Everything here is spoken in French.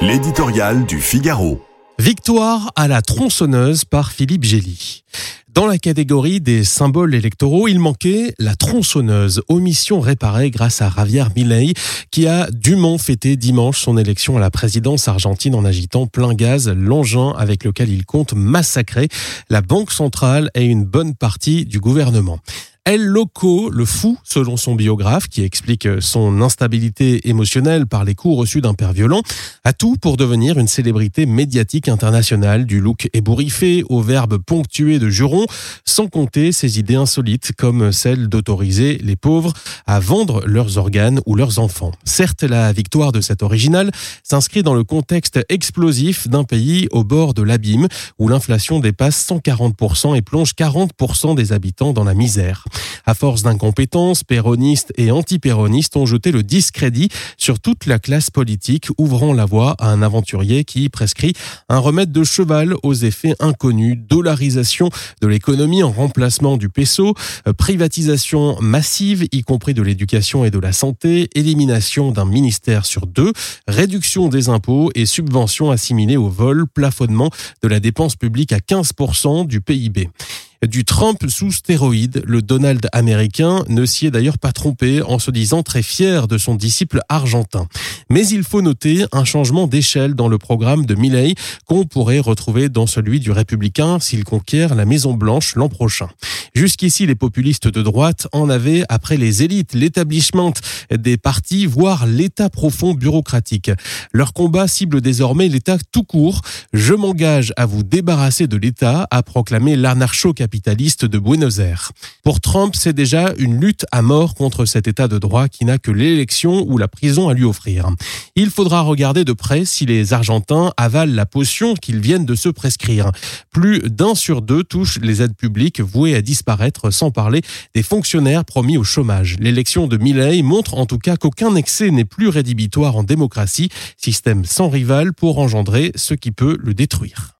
L'éditorial du Figaro. Victoire à la tronçonneuse par Philippe Gély. Dans la catégorie des symboles électoraux, il manquait la tronçonneuse, omission réparée grâce à Javier Milei, qui a dûment fêté dimanche son élection à la présidence argentine en agitant plein gaz l'engin avec lequel il compte massacrer la Banque centrale et une bonne partie du gouvernement. El Loco, le fou, selon son biographe, qui explique son instabilité émotionnelle par les coups reçus d'un père violent, a tout pour devenir une célébrité médiatique internationale, du look ébouriffé au verbe ponctué de jurons, sans compter ses idées insolites comme celle d'autoriser les pauvres à vendre leurs organes ou leurs enfants. Certes, la victoire de cet original s'inscrit dans le contexte explosif d'un pays au bord de l'abîme, où l'inflation dépasse 140% et plonge 40% des habitants dans la misère. À force d'incompétence, péronistes et anti-péronistes ont jeté le discrédit sur toute la classe politique, ouvrant la voie à un aventurier qui prescrit un remède de cheval aux effets inconnus, dollarisation de l'économie en remplacement du peso, euh, privatisation massive, y compris de l'éducation et de la santé, élimination d'un ministère sur deux, réduction des impôts et subventions assimilées au vol, plafonnement de la dépense publique à 15% du PIB du Trump sous stéroïdes. Le Donald américain ne s'y est d'ailleurs pas trompé en se disant très fier de son disciple argentin. Mais il faut noter un changement d'échelle dans le programme de Milley qu'on pourrait retrouver dans celui du républicain s'il conquiert la Maison Blanche l'an prochain. Jusqu'ici, les populistes de droite en avaient après les élites, l'établissement des partis, voire l'état profond bureaucratique. Leur combat cible désormais l'état tout court. Je m'engage à vous débarrasser de l'état, a proclamé l'anarcho-capitaliste de Buenos Aires. Pour Trump, c'est déjà une lutte à mort contre cet état de droit qui n'a que l'élection ou la prison à lui offrir. Il faudra regarder de près si les Argentins avalent la potion qu'ils viennent de se prescrire. Plus d'un sur deux touche les aides publiques vouées à sans parler des fonctionnaires promis au chômage. L'élection de Milley montre en tout cas qu'aucun excès n'est plus rédhibitoire en démocratie, système sans rival pour engendrer ce qui peut le détruire.